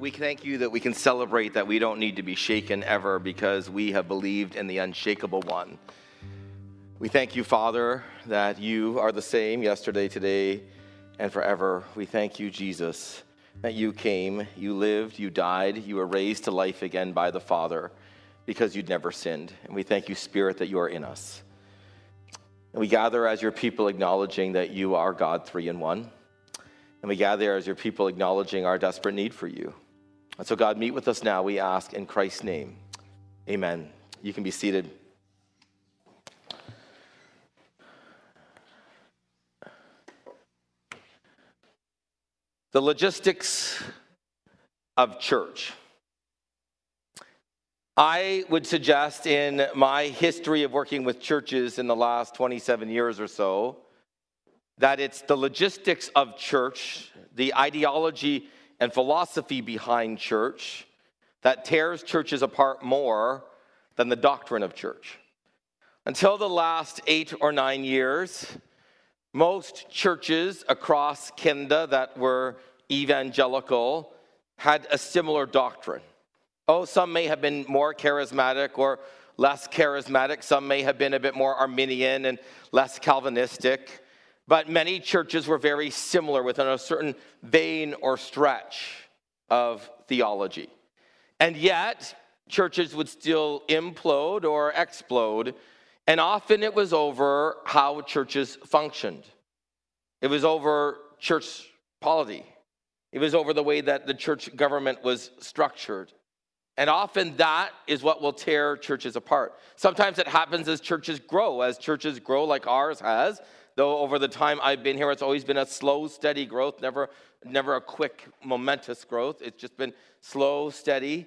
we thank you that we can celebrate that we don't need to be shaken ever because we have believed in the unshakable one. We thank you, Father, that you are the same yesterday, today, and forever. We thank you, Jesus, that you came, you lived, you died, you were raised to life again by the Father because you'd never sinned. And we thank you, Spirit, that you are in us. And we gather as your people acknowledging that you are God three in one. And we gather as your people acknowledging our desperate need for you. And so, God, meet with us now, we ask, in Christ's name. Amen. You can be seated. The logistics of church. I would suggest, in my history of working with churches in the last 27 years or so, that it's the logistics of church, the ideology and philosophy behind church that tears churches apart more than the doctrine of church. Until the last eight or nine years, most churches across Canada that were evangelical had a similar doctrine. Oh, some may have been more charismatic or less charismatic. Some may have been a bit more Arminian and less Calvinistic. But many churches were very similar within a certain vein or stretch of theology. And yet, churches would still implode or explode, and often it was over how churches functioned. It was over church polity. It was over the way that the church government was structured. And often that is what will tear churches apart. Sometimes it happens as churches grow, as churches grow like ours has, though over the time I've been here, it's always been a slow, steady growth, never, never a quick, momentous growth. It's just been slow, steady.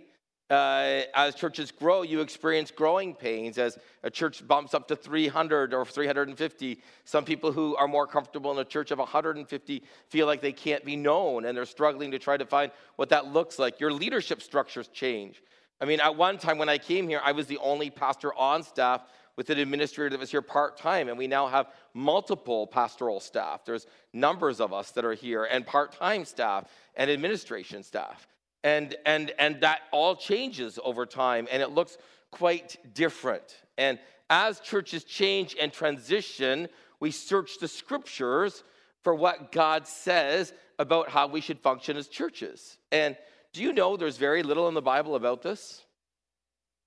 Uh, as churches grow, you experience growing pains. As a church bumps up to 300 or 350, some people who are more comfortable in a church of 150 feel like they can't be known and they're struggling to try to find what that looks like. Your leadership structures change. I mean, at one time when I came here, I was the only pastor on staff with an administrator that was here part time, and we now have multiple pastoral staff. There's numbers of us that are here, and part time staff and administration staff. And, and, and that all changes over time, and it looks quite different. And as churches change and transition, we search the scriptures for what God says about how we should function as churches. And do you know there's very little in the Bible about this?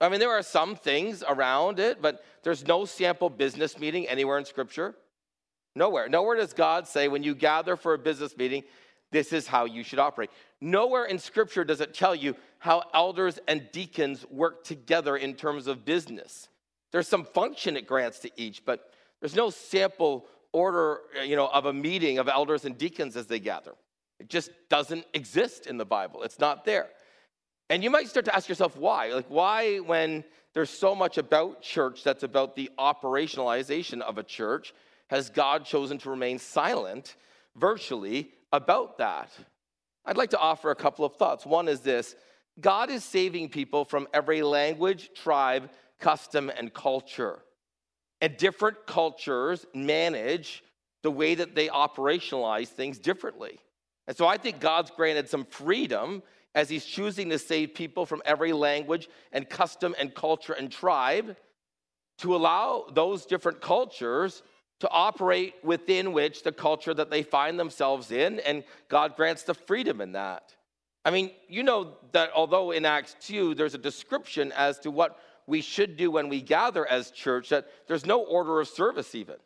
I mean, there are some things around it, but there's no sample business meeting anywhere in Scripture. Nowhere. Nowhere does God say, when you gather for a business meeting, this is how you should operate. Nowhere in Scripture does it tell you how elders and deacons work together in terms of business. There's some function it grants to each, but there's no sample order you know, of a meeting of elders and deacons as they gather. It just doesn't exist in the Bible, it's not there. And you might start to ask yourself why. Like, why, when there's so much about church that's about the operationalization of a church, has God chosen to remain silent virtually about that? I'd like to offer a couple of thoughts. One is this God is saving people from every language, tribe, custom, and culture. And different cultures manage the way that they operationalize things differently. And so I think God's granted some freedom as he's choosing to save people from every language and custom and culture and tribe to allow those different cultures to operate within which the culture that they find themselves in, and God grants the freedom in that. I mean, you know that although in Acts 2 there's a description as to what we should do when we gather as church, that there's no order of service even.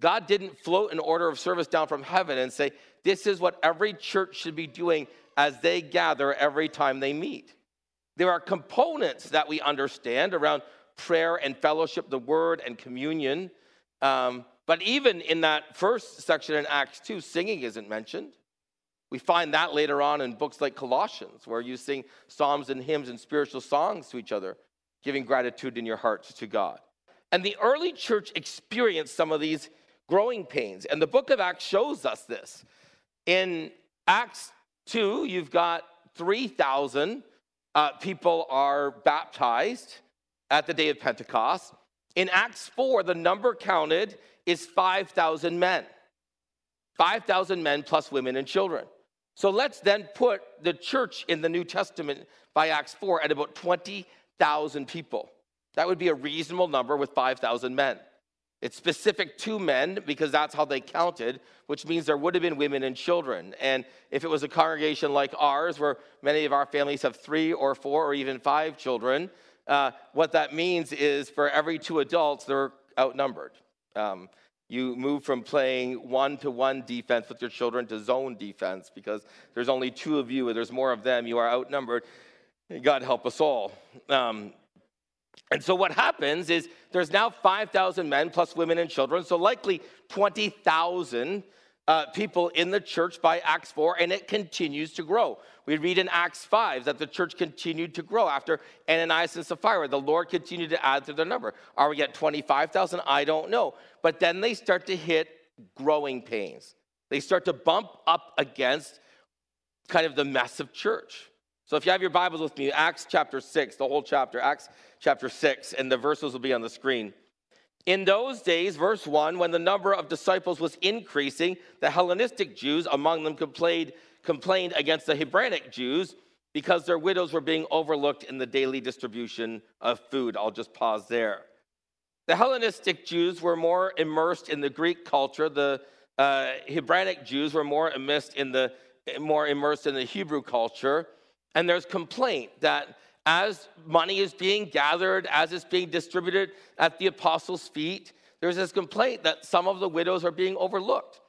God didn't float an order of service down from heaven and say, this is what every church should be doing as they gather every time they meet. There are components that we understand around prayer and fellowship, the word and communion. Um, but even in that first section in Acts 2, singing isn't mentioned. We find that later on in books like Colossians, where you sing psalms and hymns and spiritual songs to each other, giving gratitude in your hearts to God. And the early church experienced some of these growing pains. And the book of Acts shows us this. In Acts Two, you've got 3,000 uh, people are baptized at the day of Pentecost. In Acts 4, the number counted is 5,000 men. 5,000 men plus women and children. So let's then put the church in the New Testament by Acts 4 at about 20,000 people. That would be a reasonable number with 5,000 men. It's specific to men because that's how they counted, which means there would have been women and children. And if it was a congregation like ours, where many of our families have three or four or even five children, uh, what that means is for every two adults, they're outnumbered. Um, you move from playing one to one defense with your children to zone defense because there's only two of you and there's more of them. You are outnumbered. God help us all. Um, and so what happens is there's now 5,000 men plus women and children, so likely 20,000 uh, people in the church by Acts 4, and it continues to grow. We read in Acts 5 that the church continued to grow after Ananias and Sapphira. The Lord continued to add to their number. Are we at 25,000? I don't know. But then they start to hit growing pains. They start to bump up against kind of the mess of church. So if you have your Bibles with me, Acts chapter 6, the whole chapter, Acts chapter 6, and the verses will be on the screen. In those days, verse 1, when the number of disciples was increasing, the Hellenistic Jews among them complained, complained against the Hebraic Jews because their widows were being overlooked in the daily distribution of food. I'll just pause there. The Hellenistic Jews were more immersed in the Greek culture. The uh, Hebraic Jews were more immersed in the more immersed in the Hebrew culture. And there's complaint that as money is being gathered, as it's being distributed at the apostles' feet, there's this complaint that some of the widows are being overlooked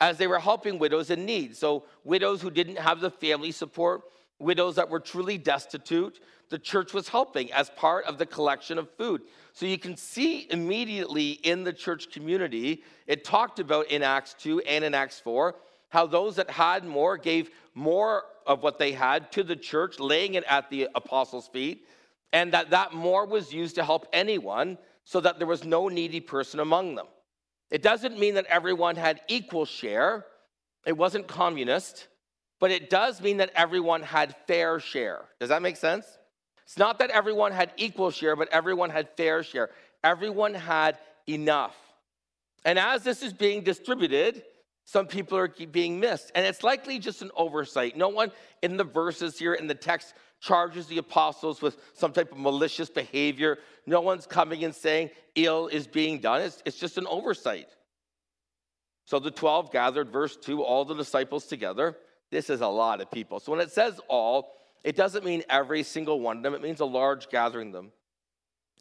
as they were helping widows in need. So, widows who didn't have the family support, widows that were truly destitute, the church was helping as part of the collection of food. So, you can see immediately in the church community, it talked about in Acts 2 and in Acts 4 how those that had more gave more of what they had to the church, laying it at the apostles' feet, and that that more was used to help anyone so that there was no needy person among them. It doesn't mean that everyone had equal share, it wasn't communist, but it does mean that everyone had fair share. Does that make sense? It's not that everyone had equal share, but everyone had fair share. Everyone had enough. And as this is being distributed, some people are being missed. And it's likely just an oversight. No one in the verses here in the text charges the apostles with some type of malicious behavior. No one's coming and saying ill is being done. It's, it's just an oversight. So the 12 gathered, verse 2, all the disciples together. This is a lot of people. So when it says all, it doesn't mean every single one of them, it means a large gathering of them.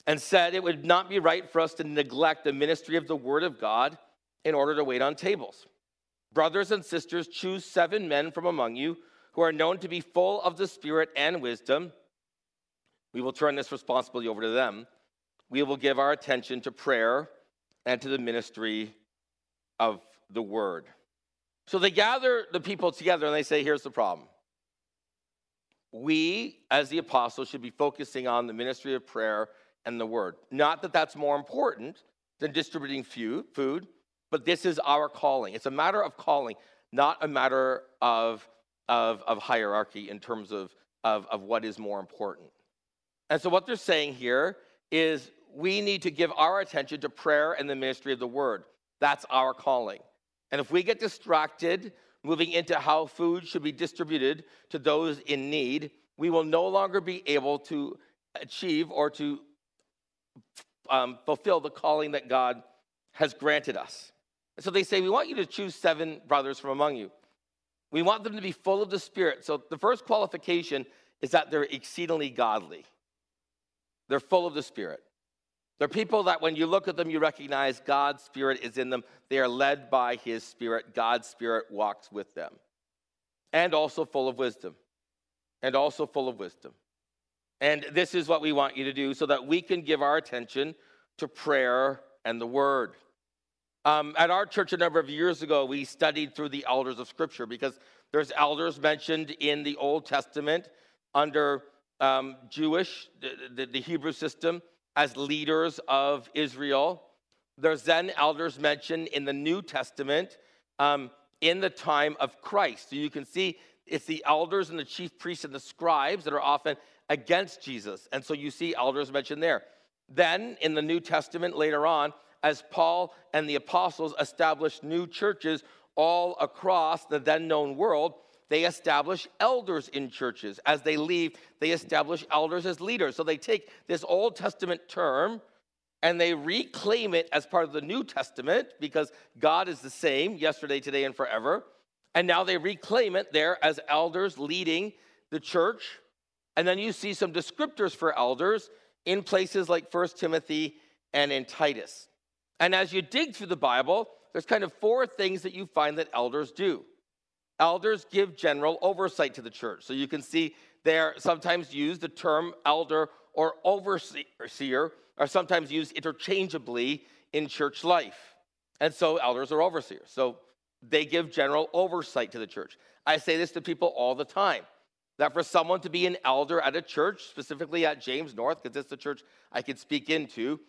And said it would not be right for us to neglect the ministry of the word of God in order to wait on tables. Brothers and sisters, choose seven men from among you who are known to be full of the Spirit and wisdom. We will turn this responsibility over to them. We will give our attention to prayer and to the ministry of the word. So they gather the people together and they say, Here's the problem. We, as the apostles, should be focusing on the ministry of prayer and the word. Not that that's more important than distributing food, but this is our calling. It's a matter of calling, not a matter of, of, of hierarchy in terms of, of, of what is more important. And so, what they're saying here is we need to give our attention to prayer and the ministry of the word. That's our calling. And if we get distracted moving into how food should be distributed to those in need, we will no longer be able to achieve or to um, fulfill the calling that God has granted us. And so they say, We want you to choose seven brothers from among you. We want them to be full of the Spirit. So the first qualification is that they're exceedingly godly. They're full of the Spirit. They're people that when you look at them, you recognize God's Spirit is in them. They are led by His Spirit. God's Spirit walks with them. And also full of wisdom. And also full of wisdom. And this is what we want you to do so that we can give our attention to prayer and the Word. Um, at our church a number of years ago, we studied through the elders of Scripture because there's elders mentioned in the Old Testament under um, Jewish, the, the, Hebrew system, as leaders of Israel. There's then elders mentioned in the New Testament um, in the time of Christ. So you can see it's the elders and the chief priests and the scribes that are often against Jesus. And so you see elders mentioned there. Then in the New Testament later on, as Paul and the apostles established new churches all across the then known world, they establish elders in churches. As they leave, they establish elders as leaders. So they take this Old Testament term and they reclaim it as part of the New Testament because God is the same yesterday, today, and forever. And now they reclaim it there as elders leading the church. And then you see some descriptors for elders in places like First Timothy and in Titus. And as you dig through the Bible, there's kind of four things that you find that elders do. Elders give general oversight to the church. So you can see they're sometimes used the term elder or overseer are sometimes used interchangeably in church life. And so elders are overseers. So they give general oversight to the church. I say this to people all the time that for someone to be an elder at a church, specifically at James North, because it's the church I could speak into,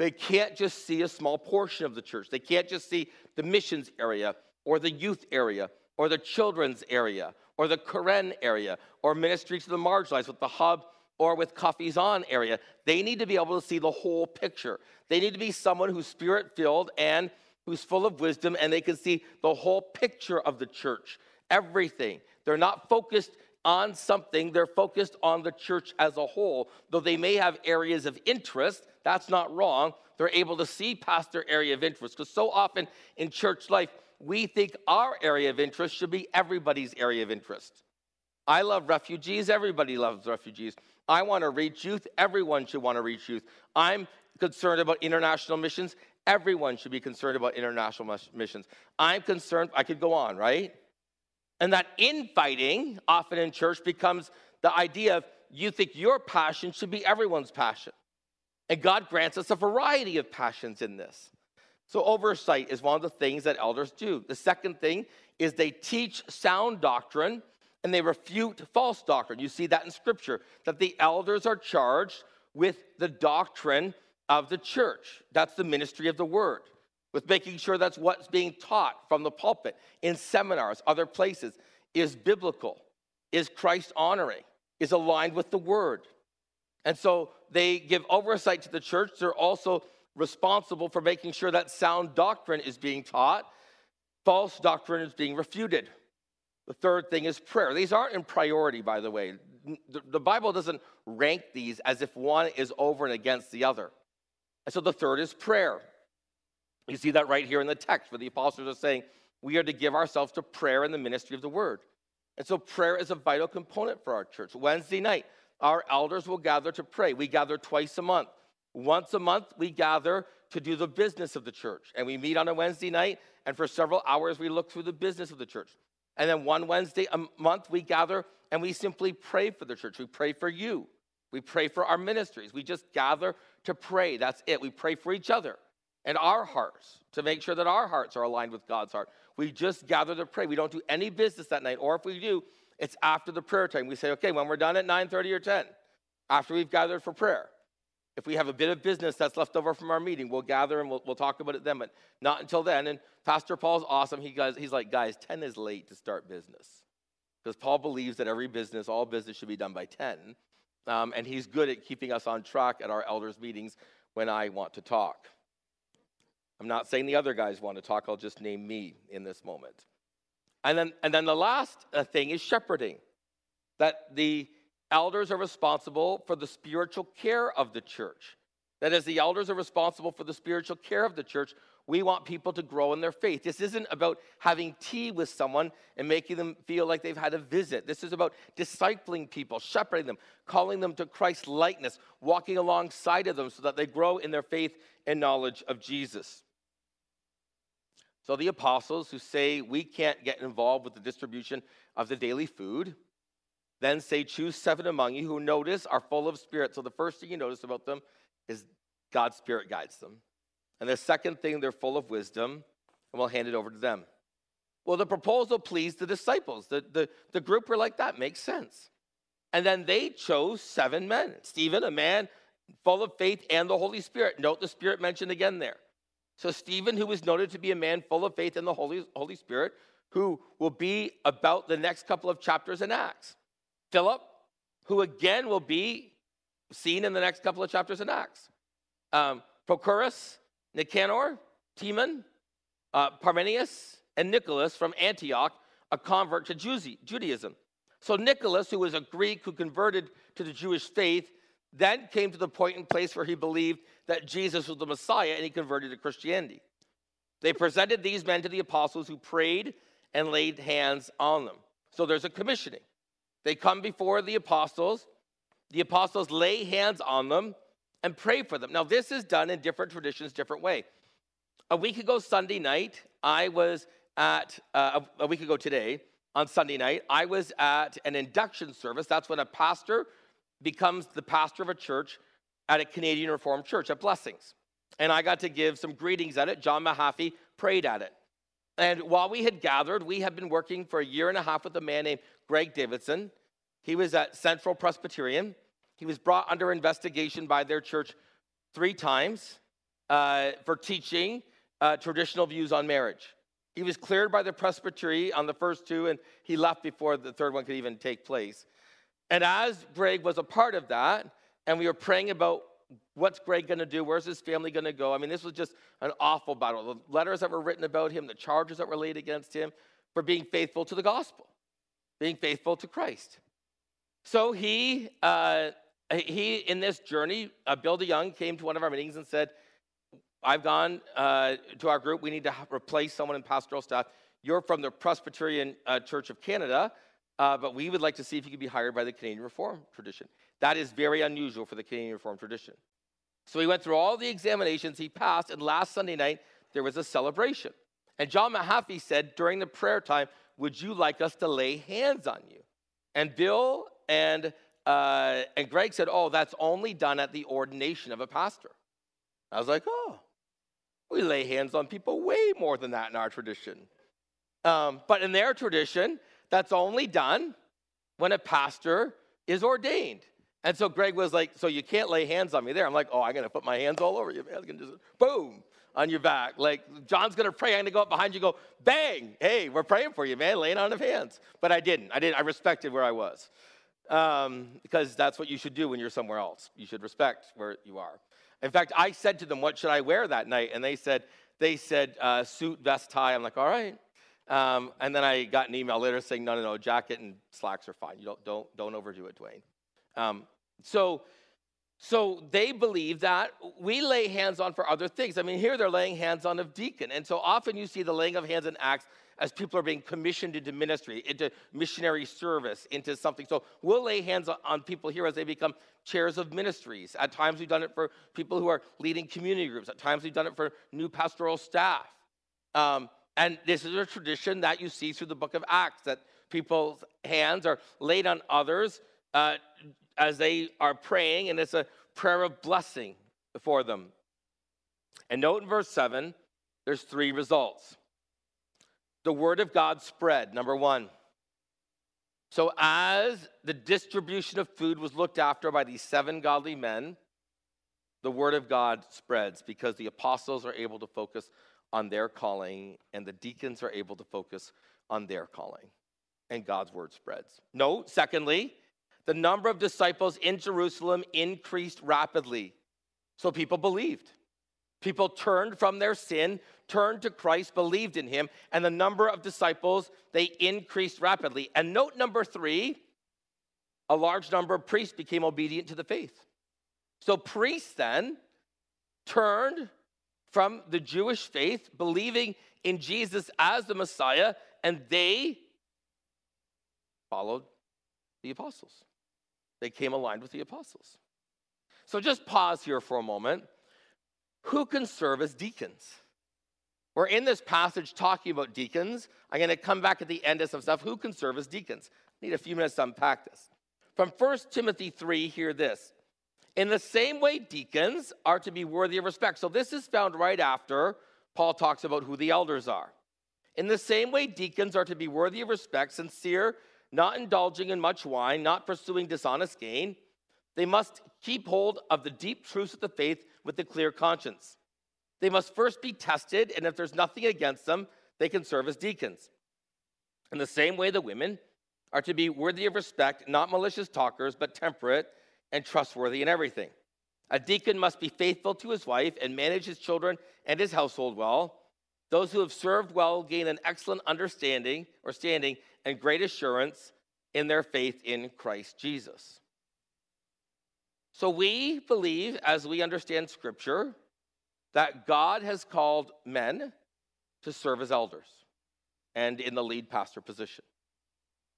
they can't just see a small portion of the church. They can't just see the missions area or the youth area or the children's area or the Koren area or ministry to the marginalized with the hub or with Coffee's On area. They need to be able to see the whole picture. They need to be someone who's spirit filled and who's full of wisdom, and they can see the whole picture of the church, everything. They're not focused on something, they're focused on the church as a whole. Though they may have areas of interest, that's not wrong. They're able to see past their area of interest. Because so often in church life, we think our area of interest should be everybody's area of interest. I love refugees, everybody loves refugees. I want to reach youth. Everyone should want to reach youth. I'm concerned about international missions. Everyone should be concerned about international missions. I'm concerned, I could go on, right? And that infighting, often in church, becomes the idea of you think your passion should be everyone's passion. And God grants us a variety of passions in this. So, oversight is one of the things that elders do. The second thing is they teach sound doctrine and they refute false doctrine. You see that in Scripture, that the elders are charged with the doctrine of the church. That's the ministry of the word, with making sure that's what's being taught from the pulpit, in seminars, other places, is biblical, is Christ honoring, is aligned with the word. And so they give oversight to the church. They're also responsible for making sure that sound doctrine is being taught, false doctrine is being refuted. The third thing is prayer. These aren't in priority, by the way. The, Bible doesn't rank these as if one is over and against the other. And so the third is prayer. You see that right here in the text where the apostles are saying, we are to give ourselves to prayer and the ministry of the word. And so prayer is a vital component for our church. Wednesday night, our elders will gather to pray. We gather twice a month. Once a month, we gather to do the business of the church. And we meet on a Wednesday night, and for several hours, we look through the business of the church. And then one Wednesday a month, we gather and we simply pray for the church. We pray for you. We pray for our ministries. We just gather to pray. That's it. We pray for each other and our hearts to make sure that our hearts are aligned with God's heart. We just gather to pray. We don't do any business that night. Or if we do, it's after the prayer time. We say, okay, when we're done at 9:30 or 10, after we've gathered for prayer, if we have a bit of business that's left over from our meeting, we'll gather and we'll, we'll talk about it then, but not until then. And Pastor Paul's awesome. He goes, he's like, guys, 10 is late to start business. Because Paul believes that every business, all business should be done by 10. Um, and he's good at keeping us on track at our elders' meetings when I want to talk. I'm not saying the other guys want to talk, I'll just name me in this moment. And then, and then the last uh, thing is shepherding. That the elders are responsible for the spiritual care of the church. That as the elders are responsible for the spiritual care of the church, we want people to grow in their faith. This isn't about having tea with someone and making them feel like they've had a visit. This is about discipling people, shepherding them, calling them to Christ's likeness, walking alongside of them so that they grow in their faith and knowledge of Jesus. So the apostles who say we can't get involved with the distribution of the daily food, then say, Choose seven among you who notice are full of spirit. So the first thing you notice about them is God's spirit guides them. And the second thing, they're full of wisdom, and we'll hand it over to them. Well, the proposal pleased the disciples. The, the, the group were like, that makes sense. And then they chose seven men. Stephen, a man full of faith and the Holy Spirit. Note the Spirit mentioned again there. So, Stephen, who was noted to be a man full of faith and the Holy, Holy Spirit, who will be about the next couple of chapters in Acts. Philip, who again will be seen in the next couple of chapters in Acts. Um, Nicanor, Timon, uh, Parmenas, and Nicholas from Antioch, a convert to Judaism. So Nicholas, who was a Greek who converted to the Jewish faith, then came to the point and place where he believed that Jesus was the Messiah and he converted to Christianity. They presented these men to the apostles who prayed and laid hands on them. So there's a commissioning. They come before the apostles, the apostles lay hands on them and pray for them. Now, this is done in different traditions, different way. A week ago, Sunday night, I was at, uh, a week ago today, on Sunday night, I was at an induction service. That's when a pastor becomes the pastor of a church at a Canadian Reformed church at Blessings. And I got to give some greetings at it. John Mahaffey prayed at it. And while we had gathered, we had been working for a year and a half with a man named Greg Davidson. He was at Central Presbyterian. He was brought under investigation by their church three times uh, for teaching uh, traditional views on marriage. He was cleared by the presbytery on the first two, and he left before the third one could even take place. And as Greg was a part of that, and we were praying about what's Greg going to do, where's his family going to go, I mean, this was just an awful battle. The letters that were written about him, the charges that were laid against him for being faithful to the gospel, being faithful to Christ. So he, uh, he in this journey, uh, Bill DeYoung came to one of our meetings and said, I've gone uh, to our group. We need to replace someone in pastoral staff. You're from the Presbyterian uh, Church of Canada, uh, but we would like to see if you could be hired by the Canadian Reform tradition. That is very unusual for the Canadian Reform tradition. So he went through all the examinations he passed, and last Sunday night there was a celebration. And John Mahaffey said during the prayer time, Would you like us to lay hands on you? And Bill and, uh, and Greg said, Oh, that's only done at the ordination of a pastor. I was like, Oh, we lay hands on people way more than that in our tradition. Um, but in their tradition, that's only done when a pastor is ordained. And so Greg was like, So you can't lay hands on me there. I'm like, Oh, I'm going to put my hands all over you, man. I'm going to just boom on your back. Like, John's going to pray. I'm going to go up behind you, go bang. Hey, we're praying for you, man, laying on of hands. But I didn't. I didn't. I respected where I was um, because that's what you should do when you're somewhere else. You should respect where you are. In fact, I said to them, "What should I wear that night?" And they said, "They said uh, suit, vest, tie." I'm like, "All right." Um, and then I got an email later saying, "No, no, no, jacket and slacks are fine. You don't don't don't overdo it, Dwayne." Um, so, so they believe that we lay hands on for other things. I mean, here they're laying hands on a deacon, and so often you see the laying of hands in Acts as people are being commissioned into ministry, into missionary service, into something. So we'll lay hands on people here as they become chairs of ministries. At times we've done it for people who are leading community groups. At times we've done it for new pastoral staff. Um, and this is a tradition that you see through the book of Acts that people's hands are laid on others uh, as they are praying, and it's a prayer of blessing for them. And note in verse 7, there's three results the word of God spread, number one. So, as the distribution of food was looked after by these seven godly men, the word of God spreads because the apostles are able to focus on their calling and the deacons are able to focus on their calling, and God's word spreads. No, secondly, the number of disciples in Jerusalem increased rapidly. So people believed. People turned from their sin, turned to Christ, believed in him, and the number of disciples, they increased rapidly. And note number three, a large number of priests became obedient to the faith. So priests then turned from the Jewish faith, believing in Jesus as the Messiah, and they followed the apostles. They came aligned with the apostles. So just pause here for a moment who can serve as deacons? We're in this passage talking about deacons. I'm going to come back at the end of some stuff. Who can serve as deacons? I need a few minutes to unpack this. From 1 Timothy 3, hear this. In the same way, deacons are to be worthy of respect. So this is found right after Paul talks about who the elders are. In the same way, deacons are to be worthy of respect, sincere, not indulging in much wine, not pursuing dishonest gain. They must keep hold of the deep truths of the faith with a clear conscience. They must first be tested, and if there's nothing against them, they can serve as deacons. In the same way, the women are to be worthy of respect, not malicious talkers, but temperate and trustworthy in everything. A deacon must be faithful to his wife and manage his children and his household well. Those who have served well gain an excellent understanding or standing and great assurance in their faith in Christ Jesus. So we believe, as we understand Scripture, that God has called men to serve as elders and in the lead pastor position.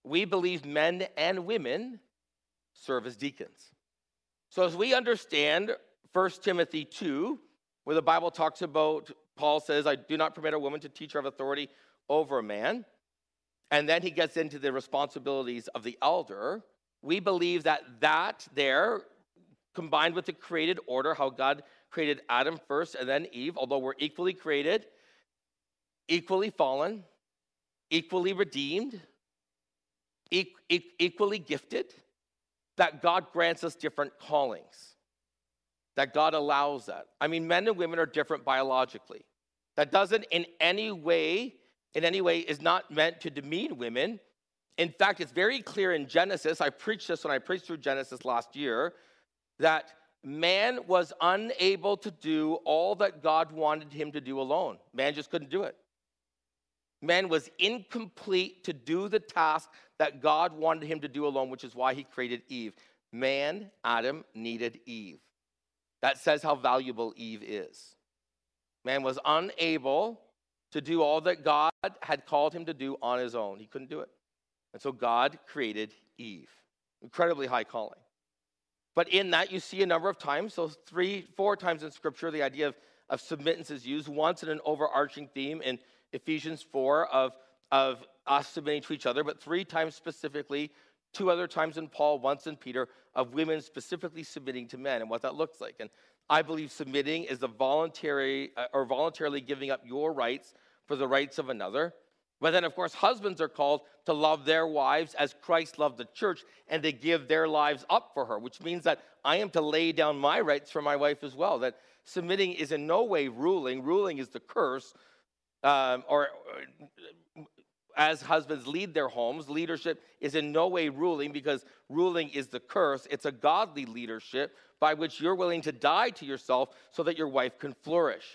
We believe men and women serve as deacons. So, as we understand 1 Timothy 2, where the Bible talks about, Paul says, I do not permit a woman to teach or have authority over a man. And then he gets into the responsibilities of the elder. We believe that that there, combined with the created order, how God created Adam first and then Eve, although we're equally created, equally fallen, equally redeemed, equally gifted, that God grants us different callings, that God allows that. I mean, men and women are different biologically. That doesn't in any way, in any way, is not meant to demean women. In fact, it's very clear in Genesis. I preached this when I preached through Genesis last year that man was unable to do all that God wanted him to do alone. Man just couldn't do it. Man was incomplete to do the task that God wanted him to do alone, which is why he created Eve. Man, Adam, needed Eve. That says how valuable Eve is. Man was unable to do all that God had called him to do on his own. He couldn't do it. And so God created Eve. Incredibly high calling. But in that, you see a number of times, so three, four times in Scripture, the idea of, of submittance is used, once in an overarching theme in Ephesians 4 of, of us submitting to each other, but three times specifically, two other times in Paul, once in Peter, of women specifically submitting to men and what that looks like. And I believe submitting is the voluntary uh, or voluntarily giving up your rights for the rights of another. But then, of course, husbands are called to love their wives as Christ loved the church and to give their lives up for her, which means that I am to lay down my rights for my wife as well. That submitting is in no way ruling, ruling is the curse. Um, or as husbands lead their homes, leadership is in no way ruling because ruling is the curse. It's a godly leadership by which you're willing to die to yourself so that your wife can flourish.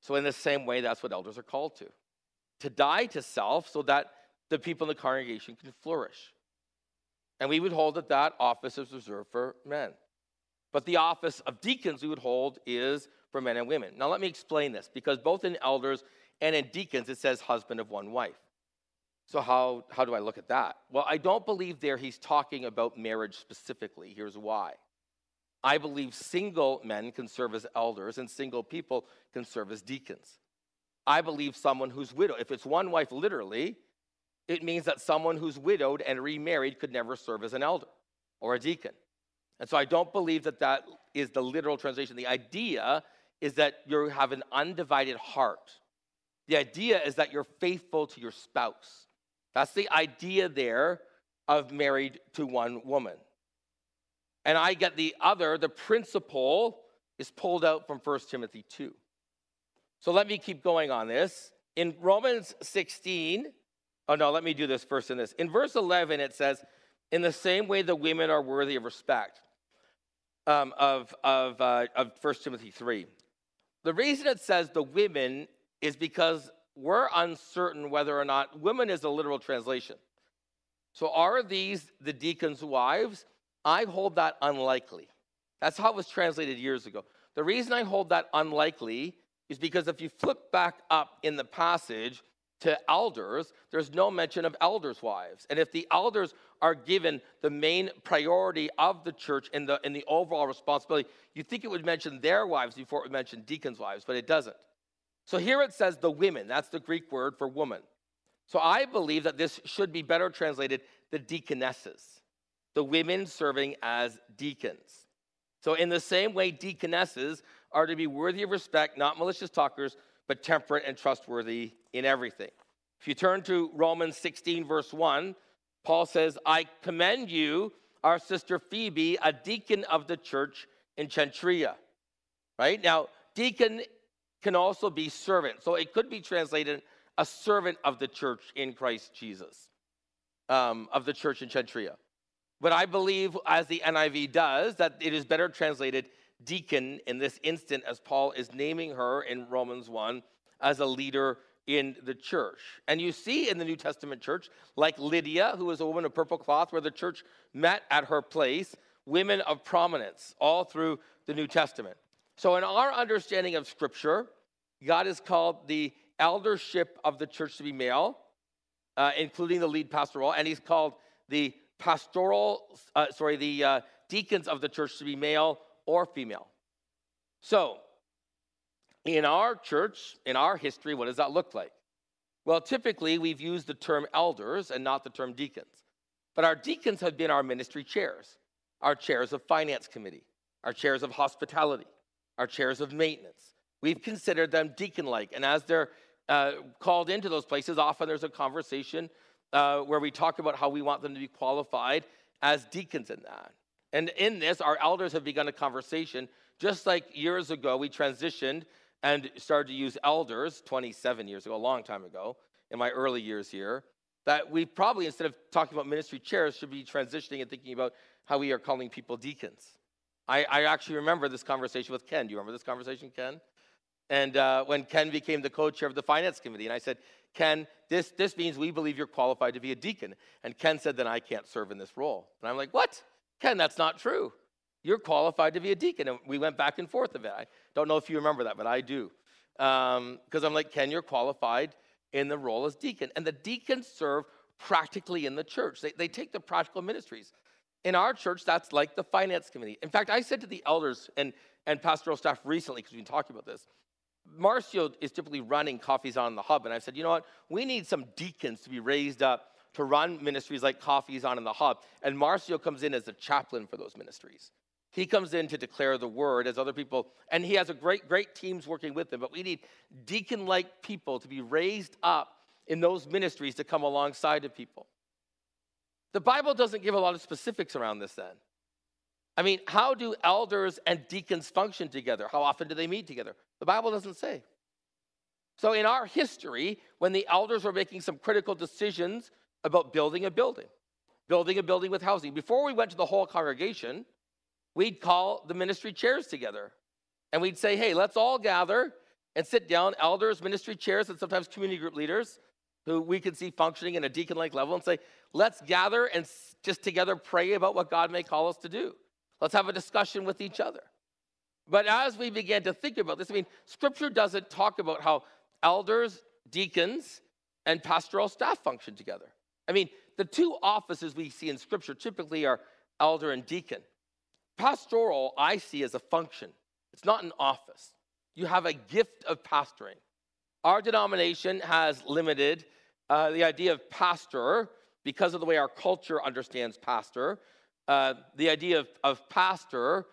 So, in the same way, that's what elders are called to to die to self so that the people in the congregation can flourish. And we would hold that that office is reserved for men. But the office of deacons we would hold is for men and women. Now, let me explain this because both in elders and in deacons, it says husband of one wife. So, how, how do I look at that? Well, I don't believe there he's talking about marriage specifically. Here's why. I believe single men can serve as elders and single people can serve as deacons. I believe someone who's widowed, if it's one wife literally, it means that someone who's widowed and remarried could never serve as an elder or a deacon. And so I don't believe that that is the literal translation. The idea is that you have an undivided heart the idea is that you're faithful to your spouse. That's the idea there of married to one woman. And I get the other, the principle is pulled out from 1 Timothy 2. So let me keep going on this. In Romans 16, oh no, let me do this first in this. In verse 11, it says, In the same way the women are worthy of respect, um, of, of, uh, of 1 Timothy 3. The reason it says the women is because we're uncertain whether or not women is a literal translation. So are these the deacon's wives? I hold that unlikely. That's how it was translated years ago. The reason I hold that unlikely is because if you flip back up in the passage to elders, there's no mention of elders' wives. And if the elders are given the main priority of the church in the, the overall responsibility, you think it would mention their wives before it would mention deacons' wives, but it doesn't. So here it says the women. That's the Greek word for woman. So I believe that this should be better translated the deaconesses, the women serving as deacons. So, in the same way, deaconesses are to be worthy of respect, not malicious talkers, but temperate and trustworthy in everything. If you turn to Romans 16, verse 1, Paul says, I commend you, our sister Phoebe, a deacon of the church in Cenchrea. Right? Now, deacon can also be servant. So it could be translated a servant of the church in Christ Jesus, um, of the church in Cenchrea. But I believe, as the NIV does, that it is better translated deacon in this instant, as Paul is naming her in Romans 1 as a leader in the church. And you see in the New Testament church, like Lydia, who was a woman of purple cloth, where the church met at her place, women of prominence all through the New Testament. So, in our understanding of Scripture, God has called the eldership of the church to be male, uh, including the lead pastoral, and He's called the pastoral, uh, sorry, the uh, deacons of the church to be male or female. So, in our church, in our history, what does that look like? Well, typically we've used the term elders and not the term deacons. But our deacons have been our ministry chairs, our chairs of finance committee, our chairs of hospitality, our chairs of maintenance. We've considered them deacon like. And as they're uh, called into those places, often there's a conversation uh, where we talk about how we want them to be qualified as deacons in that. And in this, our elders have begun a conversation. Just like years ago, we transitioned and started to use elders 27 years ago, a long time ago, in my early years here, that we probably, instead of talking about ministry chairs, should be transitioning and thinking about how we are calling people deacons. I, I actually remember this conversation with Ken. Do you remember this conversation, Ken? And uh, when Ken became the co chair of the finance committee, and I said, Ken, this, this means we believe you're qualified to be a deacon. And Ken said, then I can't serve in this role. And I'm like, what? Ken, that's not true. You're qualified to be a deacon. And we went back and forth of it. I don't know if you remember that, but I do. Because um, I'm like, Ken, you're qualified in the role as deacon. And the deacons serve practically in the church, they, they take the practical ministries. In our church, that's like the finance committee. In fact, I said to the elders and, and pastoral staff recently, because we've been talking about this, Marcio is typically running Coffees on the Hub. And I said, you know what? We need some deacons to be raised up to run ministries like Coffees on in the Hub. And Marcio comes in as a chaplain for those ministries. He comes in to declare the word as other people, and he has a great, great teams working with him. But we need deacon like people to be raised up in those ministries to come alongside of people. The Bible doesn't give a lot of specifics around this then. I mean, how do elders and deacons function together? How often do they meet together? The Bible doesn't say. So, in our history, when the elders were making some critical decisions about building a building, building a building with housing, before we went to the whole congregation, we'd call the ministry chairs together and we'd say, hey, let's all gather and sit down, elders, ministry chairs, and sometimes community group leaders who we could see functioning in a deacon like level and say, let's gather and just together pray about what God may call us to do. Let's have a discussion with each other. But as we began to think about this, I mean, scripture doesn't talk about how elders, deacons, and pastoral staff function together. I mean, the two offices we see in scripture typically are elder and deacon. Pastoral, I see as a function, it's not an office. You have a gift of pastoring. Our denomination has limited uh, the idea of pastor because of the way our culture understands pastor, uh, the idea of, of pastor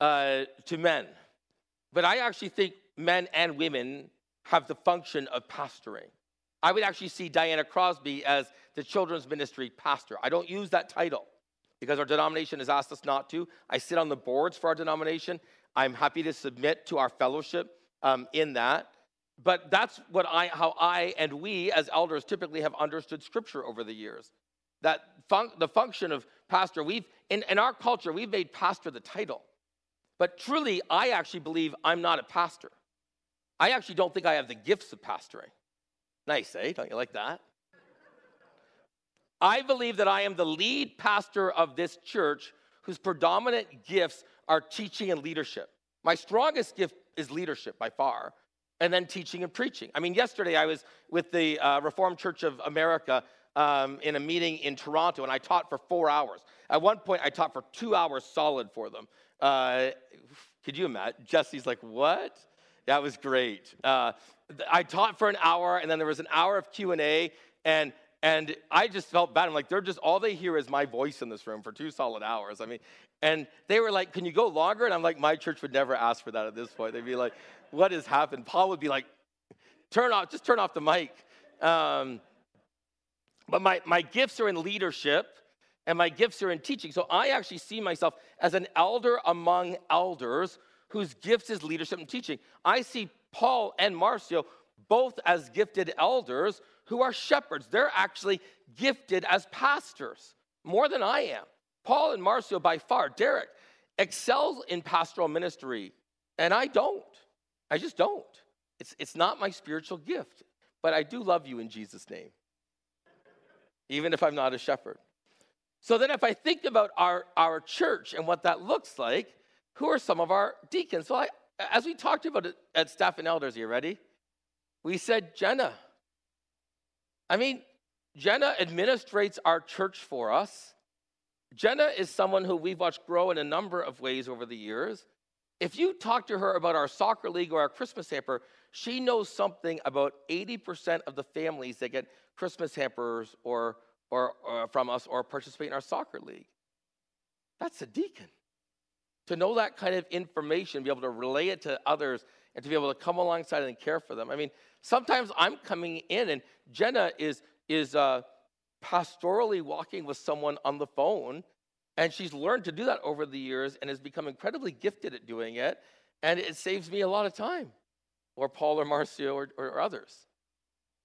uh, to men. But I actually think men and women have the function of pastoring. I would actually see Diana Crosby as the children's ministry pastor. I don't use that title because our denomination has asked us not to. I sit on the boards for our denomination. I'm happy to submit to our fellowship um, in that. But that's what I, how I and we as elders typically have understood Scripture over the years. That fun- the function of pastor, we've in, in our culture we've made pastor the title, but truly I actually believe I'm not a pastor. I actually don't think I have the gifts of pastoring. Nice, eh? Don't you like that? I believe that I am the lead pastor of this church whose predominant gifts are teaching and leadership. My strongest gift is leadership by far, and then teaching and preaching. I mean, yesterday I was with the uh, Reformed Church of America um, in a meeting in Toronto, and I taught for four hours. At one point, I taught for two hours solid for them. Uh, could you imagine? Jesse's like, "What?" That was great. Uh, I taught for an hour, and then there was an hour of Q and A, and and I just felt bad. I'm like, they're just all they hear is my voice in this room for two solid hours. I mean, and they were like, "Can you go longer?" And I'm like, my church would never ask for that at this point. They'd be like, "What has happened?" Paul would be like, "Turn off, just turn off the mic." Um, but my my gifts are in leadership, and my gifts are in teaching. So I actually see myself as an elder among elders whose gifts is leadership and teaching. I see Paul and Marcio both as gifted elders who are shepherds. They're actually gifted as pastors more than I am. Paul and Marcio, by far, Derek, excels in pastoral ministry, and I don't. I just don't. It's, it's not my spiritual gift, but I do love you in Jesus' name, even if I'm not a shepherd. So then, if I think about our, our church and what that looks like, who are some of our deacons? Well, I, as we talked about it at staff and elders, you ready? We said Jenna. I mean, Jenna administrates our church for us. Jenna is someone who we've watched grow in a number of ways over the years. If you talk to her about our soccer league or our Christmas hamper, she knows something about 80% of the families that get Christmas hampers or, or, or from us or participate in our soccer league. That's a deacon. To know that kind of information, be able to relay it to others, and to be able to come alongside and care for them. I mean, sometimes I'm coming in and Jenna is, is uh, pastorally walking with someone on the phone. And she's learned to do that over the years and has become incredibly gifted at doing it. And it saves me a lot of time, or Paul or Marcio or, or others.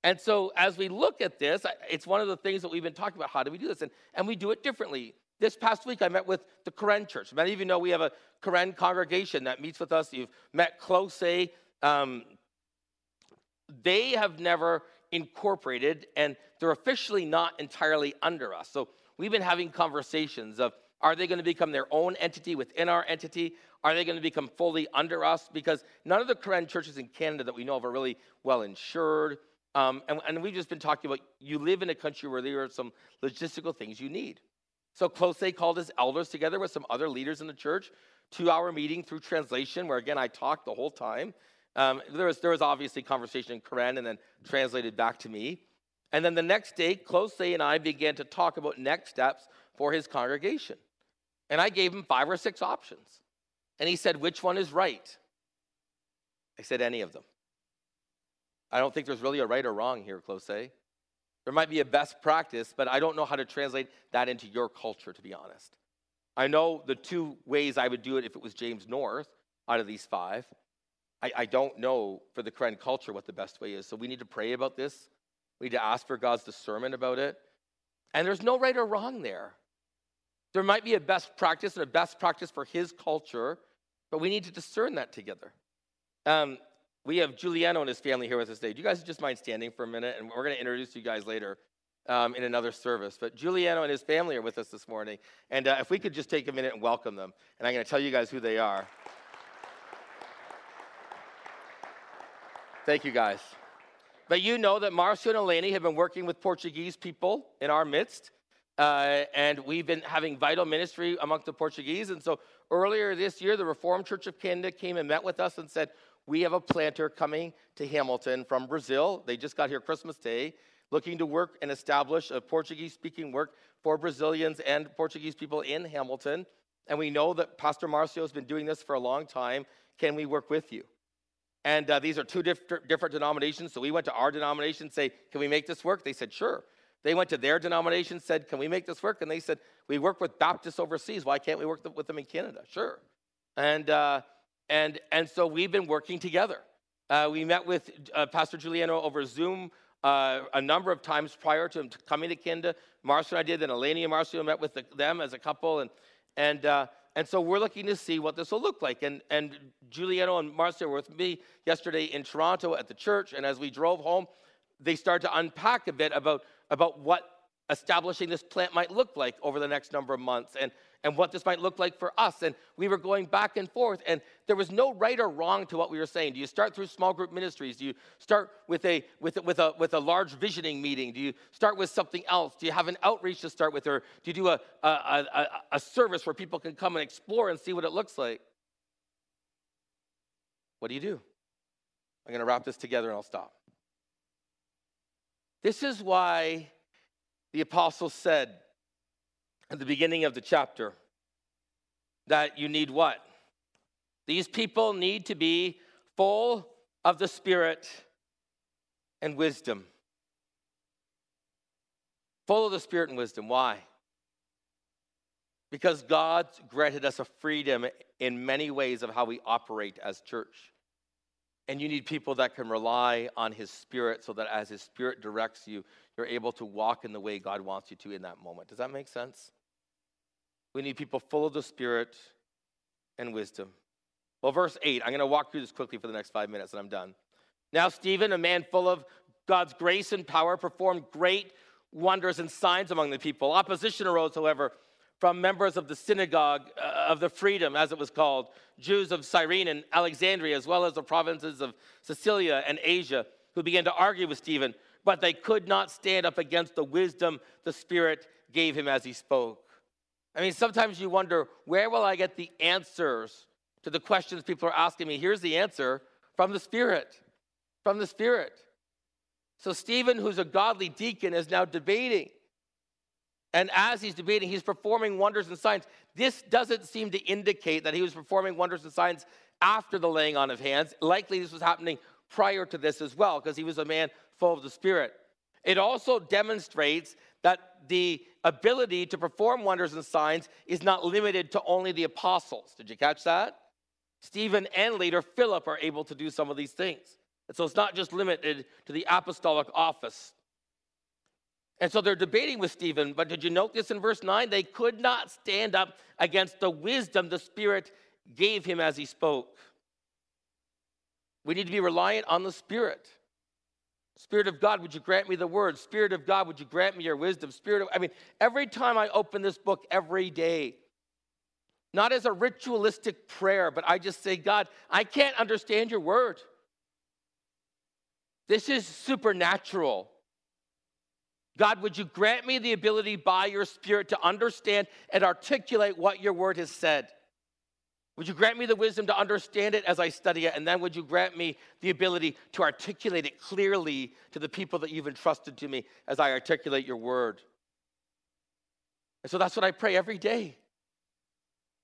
And so, as we look at this, it's one of the things that we've been talking about. How do we do this? And, and we do it differently. This past week, I met with the Karen Church. Many of you know we have a Karen congregation that meets with us. You've met Close. Um, they have never incorporated, and they're officially not entirely under us. So we've been having conversations of are they going to become their own entity within our entity? Are they going to become fully under us? Because none of the Karen churches in Canada that we know of are really well insured. Um, and, and, we've just been talking about you live in a country where there are some logistical things you need. So Close called his elders together with some other leaders in the church, two hour meeting through translation, where again I talked the whole time. Um, there, was, there was obviously conversation in Karen and then translated back to me. And then the next day, Close and I began to talk about next steps for his congregation. And I gave him five or six options. And he said, Which one is right? I said, Any of them. I don't think there's really a right or wrong here, Close. There might be a best practice, but I don't know how to translate that into your culture, to be honest. I know the two ways I would do it if it was James North out of these five. I, I don't know for the Karen culture what the best way is. So we need to pray about this. We need to ask for God's discernment about it. And there's no right or wrong there. There might be a best practice and a best practice for his culture, but we need to discern that together. Um, we have Giuliano and his family here with us today. Do you guys just mind standing for a minute? And we're going to introduce you guys later um, in another service. But Giuliano and his family are with us this morning. And uh, if we could just take a minute and welcome them. And I'm going to tell you guys who they are. Thank you, guys. But you know that Marcio and Eleni have been working with Portuguese people in our midst. Uh, and we've been having vital ministry amongst the Portuguese. And so earlier this year, the Reformed Church of Canada came and met with us and said, We have a planter coming to Hamilton from Brazil. They just got here Christmas Day, looking to work and establish a Portuguese speaking work for Brazilians and Portuguese people in Hamilton. And we know that Pastor Marcio has been doing this for a long time. Can we work with you? And uh, these are two diff- different denominations. So we went to our denomination, and say, can we make this work? They said, sure. They went to their denomination, said, can we make this work? And they said, we work with Baptists overseas. Why can't we work with them in Canada? Sure. And, uh, and, and so we've been working together. Uh, we met with uh, Pastor Giuliano over Zoom uh, a number of times prior to him coming to Canada. Marcio and I did, then Eleni and Marcio met with the, them as a couple. And, and uh, and so we're looking to see what this will look like. And, and Giuliano and Marcia were with me yesterday in Toronto at the church. And as we drove home, they started to unpack a bit about, about what establishing this plant might look like over the next number of months and, and what this might look like for us. And we were going back and forth, and there was no right or wrong to what we were saying. Do you start through small group ministries? Do you start with a, with with a, with a large visioning meeting? Do you start with something else? Do you have an outreach to start with? Or do you do a, a, a, a service where people can come and explore and see what it looks like? What do you do? I'm going to wrap this together and I'll stop. This is why the apostle said at the beginning of the chapter that you need what? These people need to be full of the Spirit and wisdom. Full of the Spirit and wisdom. Why? Because God granted us a freedom in many ways of how we operate as church. And you need people that can rely on His Spirit so that as His Spirit directs you, you're able to walk in the way God wants you to in that moment. Does that make sense? We need people full of the Spirit and wisdom. Well, verse 8, I'm going to walk through this quickly for the next five minutes and I'm done. Now, Stephen, a man full of God's grace and power, performed great wonders and signs among the people. Opposition arose, however, from members of the synagogue uh, of the Freedmen, as it was called, Jews of Cyrene and Alexandria, as well as the provinces of Cilicia and Asia, who began to argue with Stephen, but they could not stand up against the wisdom the Spirit gave him as he spoke. I mean, sometimes you wonder, where will I get the answers to the questions people are asking me? Here's the answer from the Spirit. From the Spirit. So, Stephen, who's a godly deacon, is now debating and as he's debating, he's performing wonders and signs. This doesn't seem to indicate that he was performing wonders and signs after the laying on of hands. Likely, this was happening prior to this as well, because he was a man full of the Spirit. It also demonstrates that the ability to perform wonders and signs is not limited to only the apostles. Did you catch that? Stephen and later Philip are able to do some of these things. And so it's not just limited to the apostolic office. And so they're debating with Stephen, but did you note this in verse 9? They could not stand up against the wisdom the Spirit gave him as he spoke. We need to be reliant on the Spirit. Spirit of God, would you grant me the word? Spirit of God, would you grant me your wisdom? Spirit of, I mean, every time I open this book every day, not as a ritualistic prayer, but I just say, God, I can't understand your word. This is supernatural. God, would you grant me the ability by your Spirit to understand and articulate what your word has said? Would you grant me the wisdom to understand it as I study it? And then would you grant me the ability to articulate it clearly to the people that you've entrusted to me as I articulate your word? And so that's what I pray every day.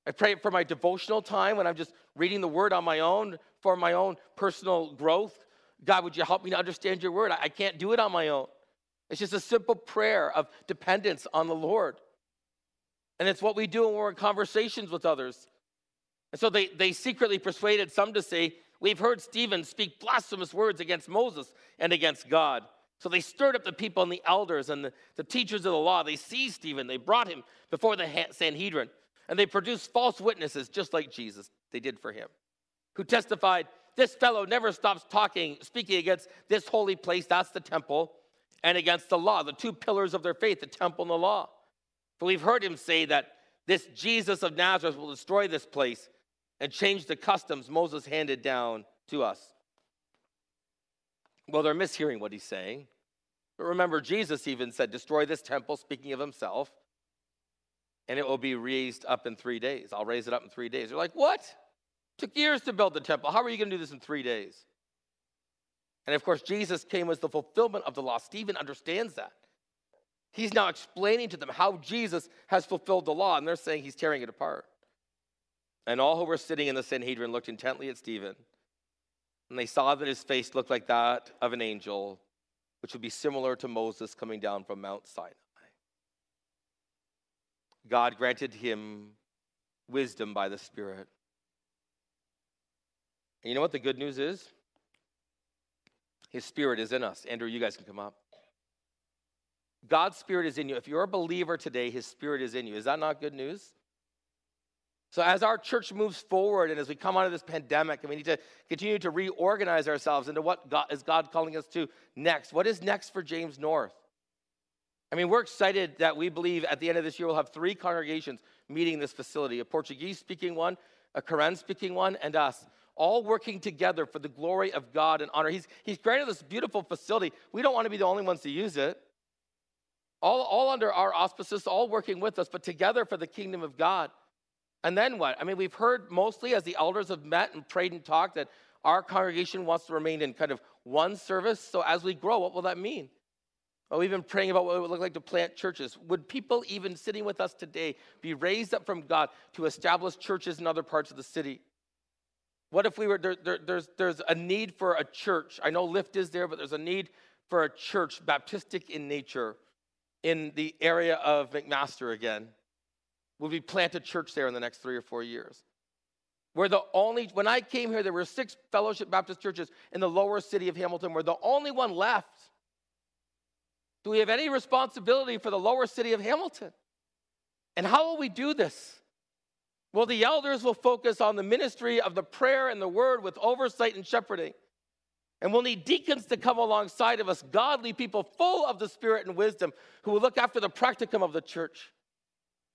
I pray for my devotional time when I'm just reading the word on my own for my own personal growth. God, would you help me to understand your word? I can't do it on my own. It's just a simple prayer of dependence on the Lord. And it's what we do when we're in conversations with others. And so they, they secretly persuaded some to say, We've heard Stephen speak blasphemous words against Moses and against God. So they stirred up the people and the elders and the, the teachers of the law. They seized Stephen, they brought him before the Sanhedrin, and they produced false witnesses, just like Jesus, they did for him, who testified, This fellow never stops talking, speaking against this holy place, that's the temple and against the law, the two pillars of their faith, the temple and the law. For we've heard him say that this Jesus of Nazareth will destroy this place and change the customs Moses handed down to us. Well, they're mishearing what he's saying. But remember, Jesus even said, Destroy this temple, speaking of himself, and it will be raised up in three days. I'll raise it up in three days. They're like, What? It took years to build the temple. How are you going to do this in three days? And of course, Jesus came as the fulfillment of the law. Stephen understands that. He's now explaining to them how Jesus has fulfilled the law, and they're saying he's tearing it apart. And all who were sitting in the Sanhedrin looked intently at Stephen, and they saw that his face looked like that of an angel, which would be similar to Moses coming down from Mount Sinai. God granted him wisdom by the Spirit. And you know what the good news is? His spirit is in us. Andrew, you guys can come up. God's spirit is in you. If you're a believer today, his spirit is in you. Is that not good news? So, as our church moves forward and as we come out of this pandemic, and we need to continue to reorganize ourselves into what God, is God calling us to next. What is next for James North? I mean, we're excited that we believe at the end of this year we'll have three congregations meeting this facility a Portuguese speaking one, a Karen speaking one, and us all working together for the glory of God and honor. He's, he's granted this beautiful facility. We don't want to be the only ones to use it. All, all under our auspices, all working with us, but together for the kingdom of God. And then what? I mean, we've heard mostly as the elders have met and prayed and talked that our congregation wants to remain in kind of one service. So as we grow, what will that mean? Well, we've been praying about what it would look like to plant churches. Would people, even sitting with us today, be raised up from God to establish churches in other parts of the city? What if we were there, there, there's, there's a need for a church? I know Lyft is there, but there's a need for a church, Baptistic in nature, in the area of McMaster again. Would we plant a church there in the next three or four years? We're the only, when I came here, there were six fellowship Baptist churches in the lower city of Hamilton. We're the only one left. Do we have any responsibility for the lower city of Hamilton? And how will we do this? Well, the elders will focus on the ministry of the prayer and the word with oversight and shepherding. And we'll need deacons to come alongside of us, godly people full of the Spirit and wisdom, who will look after the practicum of the church.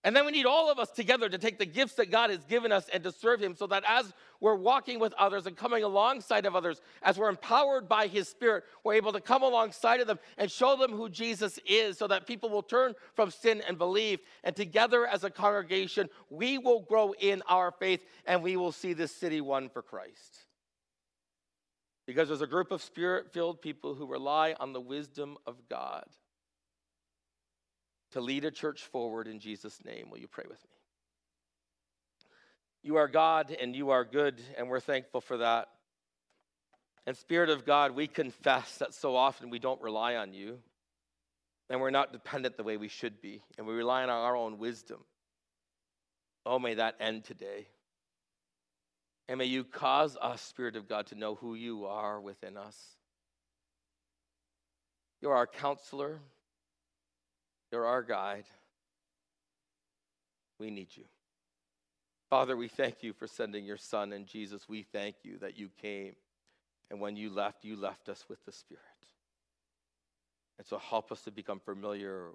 And then we need all of us together to take the gifts that God has given us and to serve Him so that as we're walking with others and coming alongside of others, as we're empowered by His Spirit, we're able to come alongside of them and show them who Jesus is so that people will turn from sin and believe. And together as a congregation, we will grow in our faith and we will see this city won for Christ. Because there's a group of spirit filled people who rely on the wisdom of God to lead a church forward in Jesus' name. Will you pray with me? You are God and you are good, and we're thankful for that. And Spirit of God, we confess that so often we don't rely on you, and we're not dependent the way we should be, and we rely on our own wisdom. Oh, may that end today. And may you cause us, Spirit of God, to know who you are within us. You're our counselor. You're our guide. We need you. Father, we thank you for sending your Son, and Jesus, we thank you that you came. And when you left, you left us with the Spirit. And so help us to become familiar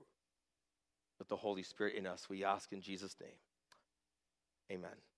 with the Holy Spirit in us. We ask in Jesus' name. Amen.